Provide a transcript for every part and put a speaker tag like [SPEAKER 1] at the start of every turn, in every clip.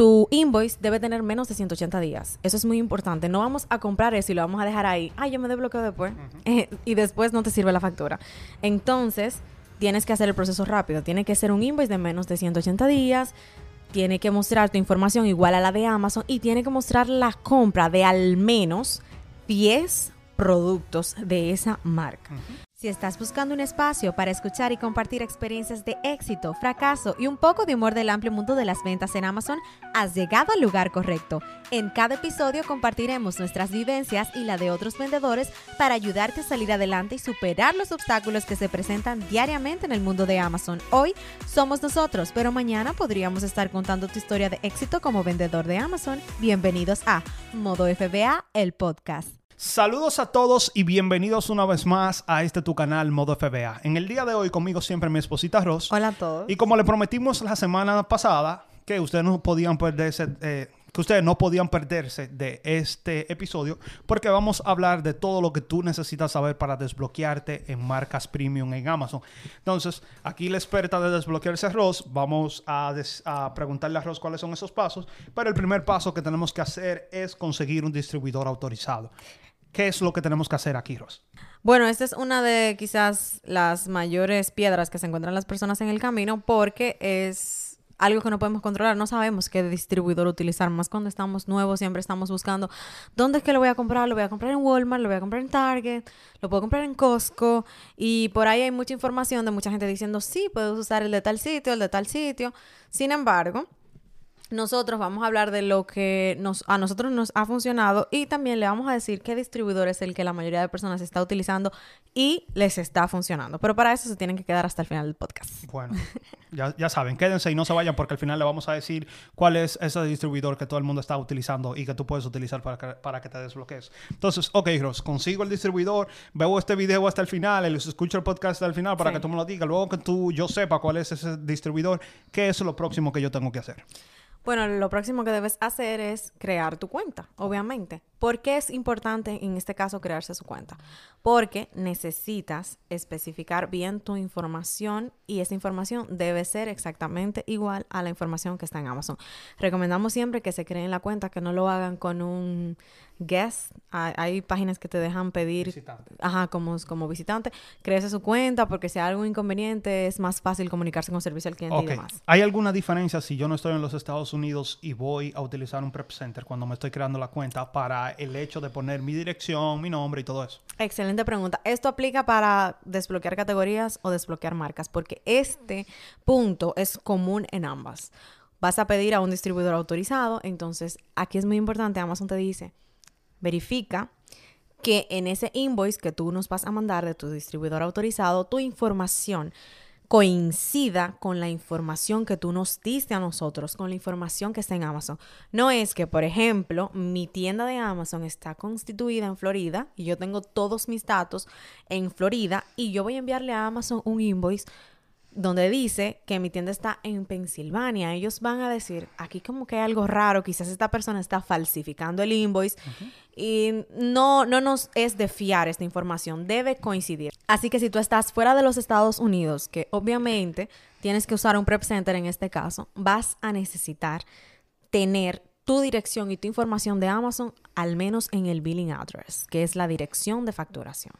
[SPEAKER 1] tu invoice debe tener menos de 180 días. Eso es muy importante. No vamos a comprar eso y lo vamos a dejar ahí. Ay, yo me desbloqueo después. Y después no te sirve la factura. Entonces, tienes que hacer el proceso rápido. Tiene que ser un invoice de menos de 180 días. Tiene que mostrar tu información igual a la de Amazon y tiene que mostrar la compra de al menos 10 productos de esa marca. Si estás buscando un espacio para escuchar y compartir experiencias de éxito, fracaso y un poco de humor del amplio mundo de las ventas en Amazon, has llegado al lugar correcto. En cada episodio compartiremos nuestras vivencias y la de otros vendedores para ayudarte a salir adelante y superar los obstáculos que se presentan diariamente en el mundo de Amazon. Hoy somos nosotros, pero mañana podríamos estar contando tu historia de éxito como vendedor de Amazon. Bienvenidos a Modo FBA, el podcast.
[SPEAKER 2] Saludos a todos y bienvenidos una vez más a este tu canal Modo FBA. En el día de hoy conmigo siempre mi esposita Ross.
[SPEAKER 1] Hola a todos.
[SPEAKER 2] Y como le prometimos la semana pasada que ustedes no podían perderse, eh, que ustedes no podían perderse de este episodio, porque vamos a hablar de todo lo que tú necesitas saber para desbloquearte en marcas premium en Amazon. Entonces, aquí la experta de desbloquearse Ross, vamos a, a preguntarle a Ross cuáles son esos pasos, pero el primer paso que tenemos que hacer es conseguir un distribuidor autorizado. ¿Qué es lo que tenemos que hacer aquí, Ros?
[SPEAKER 1] Bueno, esta es una de quizás las mayores piedras que se encuentran las personas en el camino porque es algo que no podemos controlar. No sabemos qué distribuidor utilizar. Más cuando estamos nuevos, siempre estamos buscando dónde es que lo voy a comprar. Lo voy a comprar en Walmart, lo voy a comprar en Target, lo puedo comprar en Costco. Y por ahí hay mucha información de mucha gente diciendo, sí, puedes usar el de tal sitio, el de tal sitio. Sin embargo, nosotros vamos a hablar de lo que nos, a nosotros nos ha funcionado y también le vamos a decir qué distribuidor es el que la mayoría de personas está utilizando y les está funcionando. Pero para eso se tienen que quedar hasta el final del podcast.
[SPEAKER 2] Bueno, ya, saben, quédense y no se vayan porque al final le vamos a decir cuál es ese distribuidor que todo el mundo está utilizando y que tú puedes utilizar para que, para que te desbloquees. Entonces, ok, Ross, consigo el distribuidor, veo este video hasta el final, les escucho el podcast hasta el final para que tú me lo digas. Luego que tú, yo sepa cuál es ese distribuidor, ¿qué es lo próximo que yo tengo que hacer?
[SPEAKER 1] Bueno, lo próximo que debes hacer es crear tu cuenta, obviamente. ¿Por qué es importante en este caso crearse su cuenta? Porque necesitas especificar bien tu información y esa información debe ser exactamente igual a la información que está en Amazon. Recomendamos siempre que se creen la cuenta, que no lo hagan con un guest. Hay, páginas que te dejan pedir,
[SPEAKER 2] visitante.
[SPEAKER 1] ajá, como, como visitante, crees su cuenta porque si hay algo inconveniente es más fácil comunicarse con servicio al cliente y demás.
[SPEAKER 2] ¿Hay alguna diferencia si yo no estoy en los Estados Unidos y voy a utilizar un prep center cuando me estoy creando la cuenta para el hecho de poner mi dirección, mi nombre y todo eso?
[SPEAKER 1] Excelente pregunta. Esto aplica para desbloquear categorías o desbloquear marcas porque este punto es común en ambas. Vas a pedir a un distribuidor autorizado, entonces aquí es muy importante, Amazon te dice, verifica que en ese invoice que tú nos vas a mandar de tu distribuidor autorizado, tu información coincida con la información que tú nos diste a nosotros, con la información que está en Amazon. No es que, por ejemplo, mi tienda de Amazon está constituida en Florida y yo tengo todos mis datos en Florida y yo voy a enviarle a Amazon un invoice donde dice que mi tienda está en Pensilvania, ellos van a decir, aquí como que hay algo raro, quizás esta persona está falsificando el invoice y no, no nos es de fiar esta información, debe coincidir. Así que si tú estás fuera de los Estados Unidos, que obviamente tienes que usar un prep center en este caso, vas a necesitar tener tu dirección y tu información de Amazon al menos en el billing address, que es la dirección de facturación.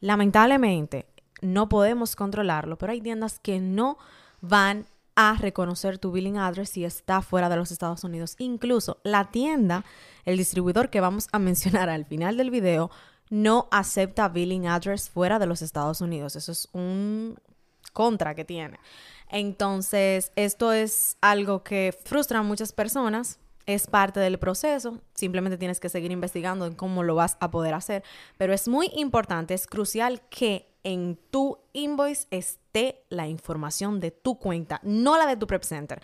[SPEAKER 1] Lamentablemente, no podemos controlarlo, pero hay tiendas que no van a reconocer tu billing address si está fuera de los Estados Unidos. Incluso la tienda, el distribuidor que vamos a mencionar al final del video, no acepta billing address fuera de los Estados Unidos. Eso es un contra que tiene. Entonces, esto es algo que frustra a muchas personas. Es parte del proceso, simplemente tienes que seguir investigando en cómo lo vas a poder hacer, pero es muy importante, es crucial que en tu invoice esté la información de tu cuenta, no la de tu prep center.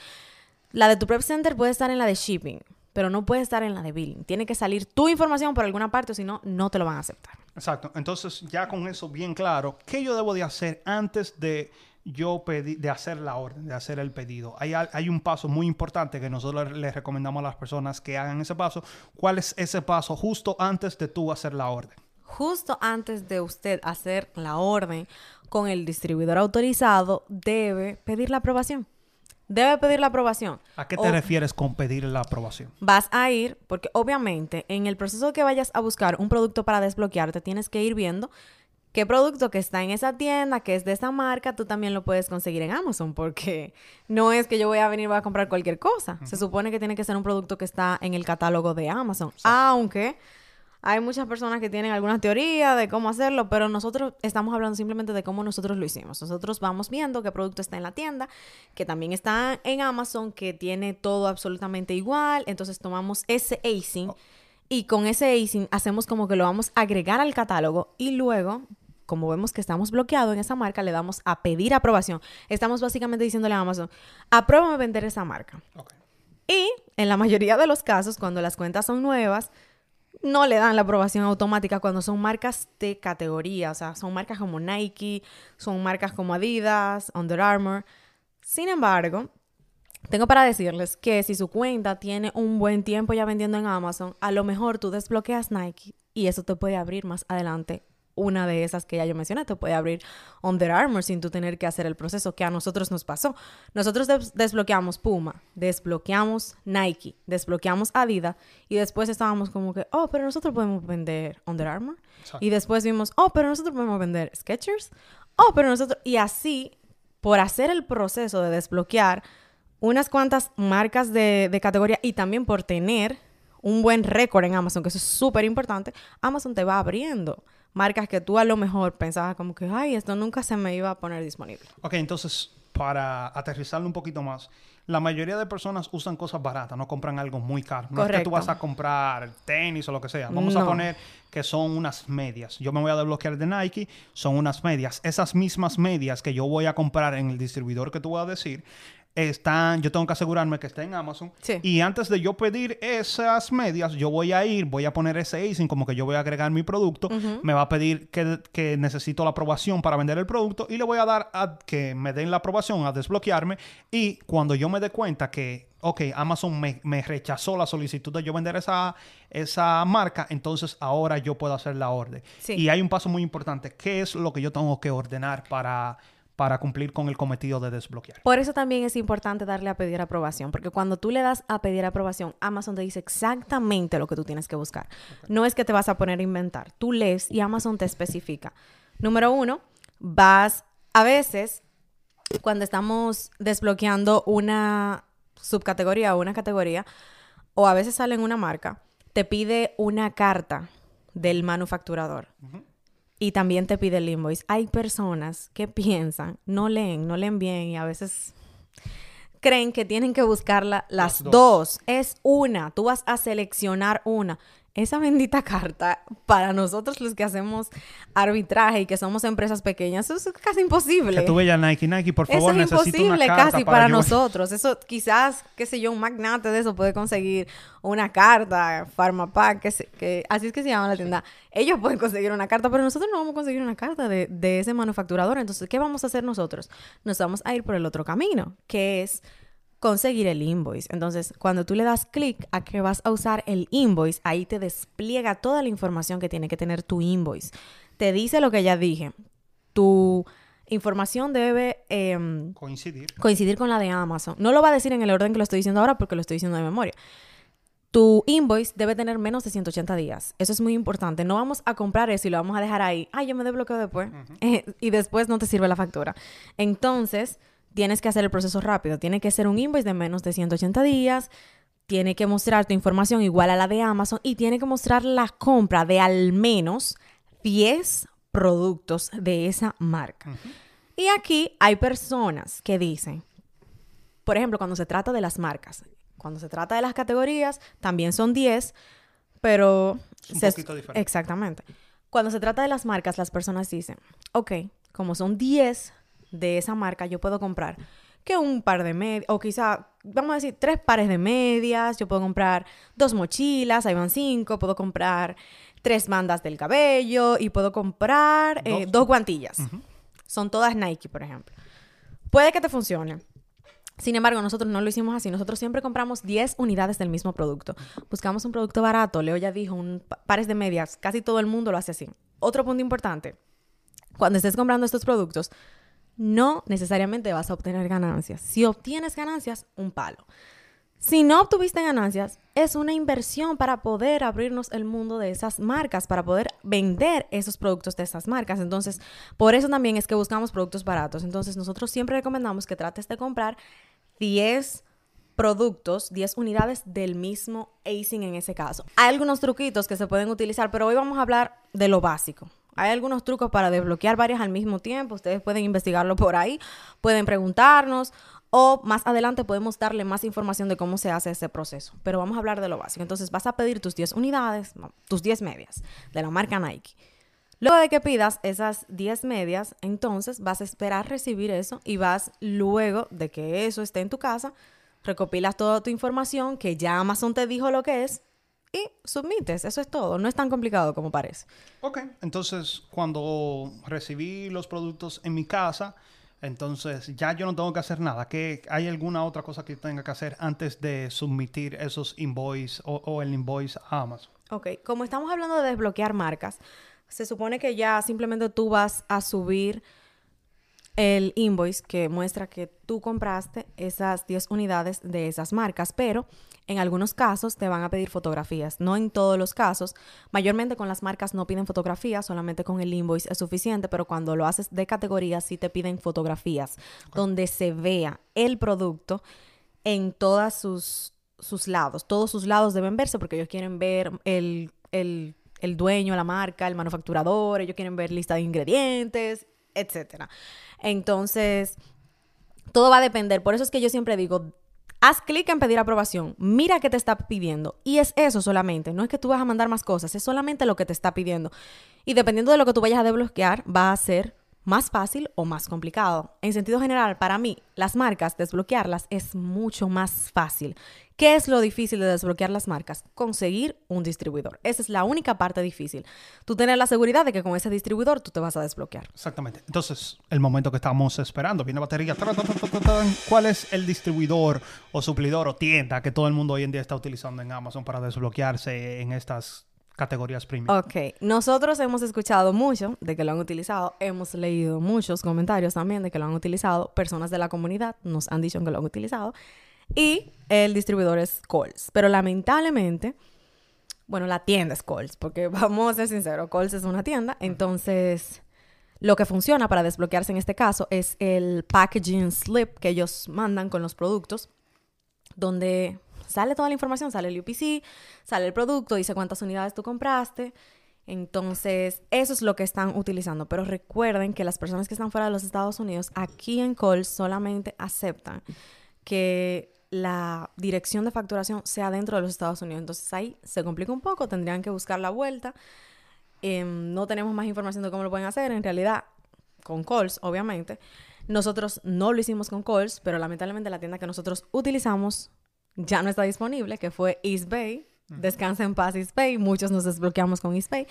[SPEAKER 1] La de tu prep center puede estar en la de shipping, pero no puede estar en la de billing. Tiene que salir tu información por alguna parte, o si no, no te lo van a aceptar.
[SPEAKER 2] Exacto. Entonces, ya con eso bien claro, ¿qué yo debo de hacer antes de yo pedir, de hacer la orden, de hacer el pedido? Hay, hay un paso muy importante que nosotros les recomendamos a las personas que hagan ese paso. ¿Cuál es ese paso justo antes de tú hacer la orden?
[SPEAKER 1] Justo antes de usted hacer la orden con el distribuidor autorizado, debe pedir la aprobación. debe pedir la aprobación.
[SPEAKER 2] ¿A qué te
[SPEAKER 1] O-
[SPEAKER 2] refieres con pedir la aprobación?
[SPEAKER 1] Vas a ir, porque obviamente en el proceso que vayas a buscar un producto para desbloquearte, tienes que ir viendo qué producto que está en esa tienda, que es de esa marca, tú también lo puedes conseguir en Amazon, porque no es que yo voy a venir voy a comprar cualquier cosa. Se supone que tiene que ser un producto que está en el catálogo de Amazon. Aunque hay muchas personas que tienen alguna teoría de cómo hacerlo, pero nosotros estamos hablando simplemente de cómo nosotros lo hicimos. Nosotros vamos viendo qué producto está en la tienda, que también está en Amazon, que tiene todo absolutamente igual. Entonces tomamos ese acing y con ese acing hacemos como que lo vamos a agregar al catálogo y luego, como vemos que estamos bloqueados en esa marca, le damos a pedir aprobación. Estamos básicamente diciéndole a Amazon, apruébame vender esa marca. Y en la mayoría de los casos, cuando las cuentas son nuevas, no le dan la aprobación automática cuando son marcas de categoría, o sea, son marcas como Nike, son marcas como Adidas, Under Armour. Sin embargo, tengo para decirles que si su cuenta tiene un buen tiempo ya vendiendo en Amazon, a lo mejor tú desbloqueas Nike y eso te puede abrir más adelante una de esas que ya yo mencioné, te puede abrir Under Armour sin tú tener que hacer el proceso que a nosotros nos pasó. Nosotros des- desbloqueamos Puma, desbloqueamos Nike, desbloqueamos Adidas y después estábamos como que, oh, pero nosotros podemos vender Under Armour. Y después vimos, oh, pero nosotros podemos vender Skechers. Oh, pero nosotros... Y así, por hacer el proceso de desbloquear unas cuantas marcas de, de categoría y también por tener un buen récord en Amazon, que eso es súper importante, Amazon te va abriendo marcas que tú a lo mejor pensabas como que, ay, esto nunca se me iba a poner disponible.
[SPEAKER 2] Ok, entonces, para aterrizarlo un poquito más, la mayoría de personas usan cosas baratas, no compran algo muy caro. No es que tú vas a comprar tenis o lo que sea. Vamos a poner que son unas medias. Yo me voy a desbloquear de Nike, son unas medias. Esas mismas medias que yo voy a comprar en el distribuidor que tú voy a decir, están, yo tengo que asegurarme que está en Amazon.
[SPEAKER 1] Sí.
[SPEAKER 2] Y antes de yo pedir esas medias, yo voy a ir, voy a poner ese acing como que yo voy a agregar mi producto. Me va a pedir que, que necesito la aprobación para vender el producto y le voy a dar a que me den la aprobación a desbloquearme. Y cuando yo me dé cuenta que, ok, Amazon me, me rechazó la solicitud de yo vender esa, esa marca, entonces ahora yo puedo hacer la orden.
[SPEAKER 1] Sí.
[SPEAKER 2] Y hay un paso muy importante. ¿Qué es lo que yo tengo que ordenar para, para cumplir con el cometido de desbloquear?
[SPEAKER 1] Por eso también es importante darle a pedir aprobación, porque cuando tú le das a pedir aprobación, Amazon te dice exactamente lo que tú tienes que buscar. No es que te vas a poner a inventar, tú lees y Amazon te especifica. Número uno, vas a veces, cuando estamos desbloqueando una subcategoría o una categoría, o a veces sale en una marca, te pide una carta del manufacturador y también te pide el invoice. Hay personas que piensan, no leen, no leen bien y a veces creen que tienen que buscarla las,
[SPEAKER 2] Las dos.
[SPEAKER 1] dos. Es una, tú vas a seleccionar una. Esa bendita carta, para nosotros los que hacemos arbitraje y que somos empresas pequeñas, eso es casi imposible.
[SPEAKER 2] Que tú veas Nike, Nike, por
[SPEAKER 1] Eso
[SPEAKER 2] favor,
[SPEAKER 1] es
[SPEAKER 2] necesito una
[SPEAKER 1] imposible
[SPEAKER 2] carta
[SPEAKER 1] casi para, nosotros. Eso quizás, qué sé yo, un magnate de eso puede conseguir una carta, Pharmapack, que, se- que así es que se llama la tienda. Ellos pueden conseguir una carta, pero nosotros no vamos a conseguir una carta de, de ese manufacturador. Entonces, ¿qué vamos a hacer nosotros? Nos vamos a ir por el otro camino, que es conseguir el invoice. Entonces, cuando tú le das clic a que vas a usar el invoice, ahí te despliega toda la información que tiene que tener tu invoice. Te dice lo que ya dije. Tu información debe em,
[SPEAKER 2] Coincidir.
[SPEAKER 1] coincidir con la de Amazon. No lo va a decir en el orden que lo estoy diciendo ahora porque lo estoy diciendo de memoria. Tu invoice debe tener menos de 180 días. Eso es muy importante. No vamos a comprar eso y lo vamos a dejar ahí. Ay, yo me desbloqueo después. Eh, y después no te sirve la factura. Entonces, tienes que hacer el proceso rápido. Tiene que ser un invoice de menos de 180 días. Tiene que mostrar tu información igual a la de Amazon y tiene que mostrar la compra de al menos 10 productos de esa marca. Y aquí hay personas que dicen, por ejemplo, cuando se trata de las marcas, cuando se trata de las categorías, también son 10, pero...
[SPEAKER 2] Es un
[SPEAKER 1] se-
[SPEAKER 2] poquito diferente.
[SPEAKER 1] Exactamente. Cuando se trata de las marcas, las personas dicen, ok, como son 10 de esa marca, yo puedo comprar que un par de medias, o quizá, vamos a decir, tres pares de medias, yo puedo comprar dos mochilas, ahí van cinco, puedo comprar tres bandas del cabello y puedo comprar eh,
[SPEAKER 2] Dos.
[SPEAKER 1] dos guantillas. Son todas Nike, por ejemplo. Puede que te funcione. Sin embargo, nosotros no lo hicimos así. Nosotros siempre compramos 10 unidades del mismo producto. Buscamos un producto barato. Leo ya dijo, un pa- pares de medias. Casi todo el mundo lo hace así. Otro punto importante. Cuando estés comprando estos productos, no necesariamente vas a obtener ganancias. Si obtienes ganancias, un palo. Si no obtuviste ganancias, es una inversión para poder abrirnos el mundo de esas marcas, para poder vender esos productos de esas marcas. Entonces, por eso también es que buscamos productos baratos. Entonces, nosotros siempre recomendamos que trates de comprar 10 productos, 10 unidades del mismo acing en ese caso. Hay algunos truquitos que se pueden utilizar, pero hoy vamos a hablar de lo básico. Hay algunos trucos para desbloquear varias al mismo tiempo. Ustedes pueden investigarlo por ahí, pueden preguntarnos o más adelante podemos darle más información de cómo se hace ese proceso. Pero vamos a hablar de lo básico. Entonces vas a pedir tus 10 unidades, tus 10 medias de la marca Nike. Luego de que pidas esas 10 medias, entonces vas a esperar recibir eso y vas luego de que eso esté en tu casa, recopilas toda tu información que ya Amazon te dijo lo que es y submites. Eso es todo. No es tan complicado como parece.
[SPEAKER 2] Ok, entonces cuando recibí los productos en mi casa, entonces ya yo no tengo que hacer nada. ¿Qué, ¿Hay alguna otra cosa que tenga que hacer antes de submitir esos invoices o, el invoice a Amazon?
[SPEAKER 1] Ok, como estamos hablando de desbloquear marcas, se supone que ya simplemente tú vas a subir el invoice que muestra que tú compraste esas 10 unidades de esas marcas, pero en algunos casos te van a pedir fotografías, no en todos los casos. Mayormente con las marcas no piden fotografías, solamente con el invoice es suficiente, pero cuando lo haces de categoría sí te piden fotografías donde se vea el producto en todos sus, sus lados. Todos sus lados deben verse porque ellos quieren ver el, el, el dueño, la marca, el manufacturador, ellos quieren ver lista de ingredientes, etcétera. Entonces, todo va a depender. Por eso es que yo siempre digo, Haz clic en pedir aprobación, mira qué te está pidiendo y es eso solamente, no es que tú vas a mandar más cosas, es solamente lo que te está pidiendo. Y dependiendo de lo que tú vayas a desbloquear, va a ser más fácil o más complicado. En sentido general, para mí, las marcas, desbloquearlas es mucho más fácil. ¿Qué es lo difícil de desbloquear las marcas? Conseguir un distribuidor. Esa es la única parte difícil. Tú tener la seguridad de que con ese distribuidor tú te vas a desbloquear.
[SPEAKER 2] Exactamente. Entonces, el momento que estamos esperando, viene batería. ¿Cuál es el distribuidor o suplidor o tienda que todo el mundo hoy en día está utilizando en Amazon para desbloquearse en estas categorías premium.
[SPEAKER 1] Ok, nosotros hemos escuchado mucho de que lo han utilizado, hemos leído muchos comentarios también de que lo han utilizado, personas de la comunidad nos han dicho que lo han utilizado y el distribuidor es Coles. Pero lamentablemente, bueno, la tienda es Coles, porque vamos a ser sinceros, Coles es una tienda. Entonces, lo que funciona para desbloquearse en este caso es el packaging slip que ellos mandan con los productos, donde sale toda la información, sale el UPC, sale el producto, dice cuántas unidades tú compraste. Entonces, eso es lo que están utilizando. Pero recuerden que las personas que están fuera de los Estados Unidos, aquí en Coles solamente aceptan que la dirección de facturación sea dentro de los Estados Unidos. Entonces ahí se complica un poco, tendrían que buscar la vuelta. Em, no tenemos más información de cómo lo pueden hacer. En realidad, con calls, obviamente. Nosotros no lo hicimos con calls, pero lamentablemente la tienda que nosotros utilizamos ya no está disponible, que fue EastBay. Descansa en paz EastBay. Muchos nos desbloqueamos con EastBay.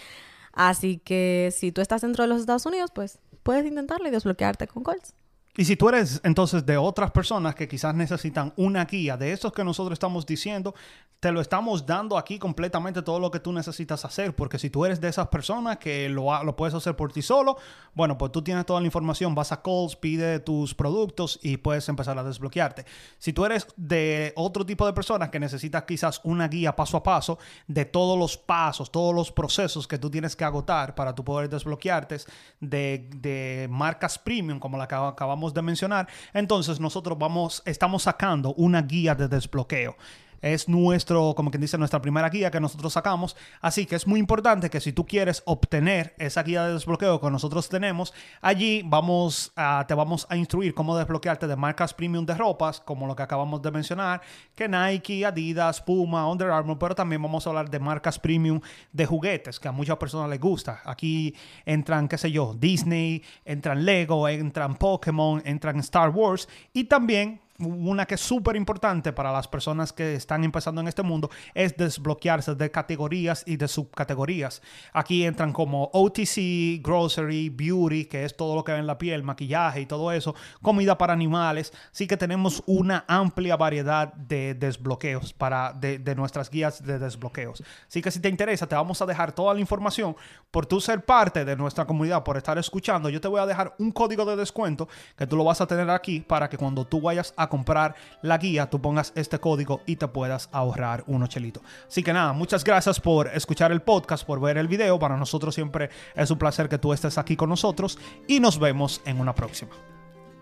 [SPEAKER 1] Así que si tú estás dentro de los Estados Unidos, pues puedes intentarlo y desbloquearte con calls.
[SPEAKER 2] Y si tú eres entonces de otras personas que quizás necesitan una guía de estos que nosotros estamos diciendo, te lo estamos dando aquí completamente todo lo que tú necesitas hacer, porque si tú eres de esas personas que lo, lo puedes hacer por ti solo, bueno, pues tú tienes toda la información, vas a calls, pide tus productos y puedes empezar a desbloquearte. Si tú eres de otro tipo de personas que necesitas quizás una guía paso a paso de todos los pasos, todos los procesos que tú tienes que agotar para tu poder desbloquearte de, de marcas premium como la que acabamos de mencionar, entonces nosotros vamos, estamos sacando una guía de desbloqueo es nuestro, como quien dice, nuestra primera guía que nosotros sacamos. Así que es muy importante que si tú quieres obtener esa guía de desbloqueo que nosotros tenemos, allí vamos a, te vamos a instruir cómo desbloquearte de marcas premium de ropas, como lo que acabamos de mencionar, que Nike, Adidas, Puma, Under Armour, pero también vamos a hablar de marcas premium de juguetes, que a muchas personas les gusta. Aquí entran, qué sé yo, Disney, entran Lego, entran Pokémon, entran Star Wars y también una que es súper importante para las personas que están empezando en este mundo es desbloquearse de categorías y de subcategorías. Aquí entran como OTC, grocery, beauty, que es todo lo que ve en la piel, maquillaje y todo eso, comida para animales. Así que tenemos una amplia variedad de desbloqueos para de, nuestras guías de desbloqueos. Así que si te interesa, te vamos a dejar toda la información por tú ser parte de nuestra comunidad, por estar escuchando. Yo te voy a dejar un código de descuento que tú lo vas a tener aquí para que cuando tú vayas a comprar la guía, tú pongas este código y te puedas ahorrar unos chelitos. Así que nada, muchas gracias por escuchar el podcast, por ver el video. Para nosotros siempre es un placer que tú estés aquí con nosotros y nos vemos en una próxima.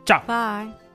[SPEAKER 2] Chao.
[SPEAKER 1] Bye.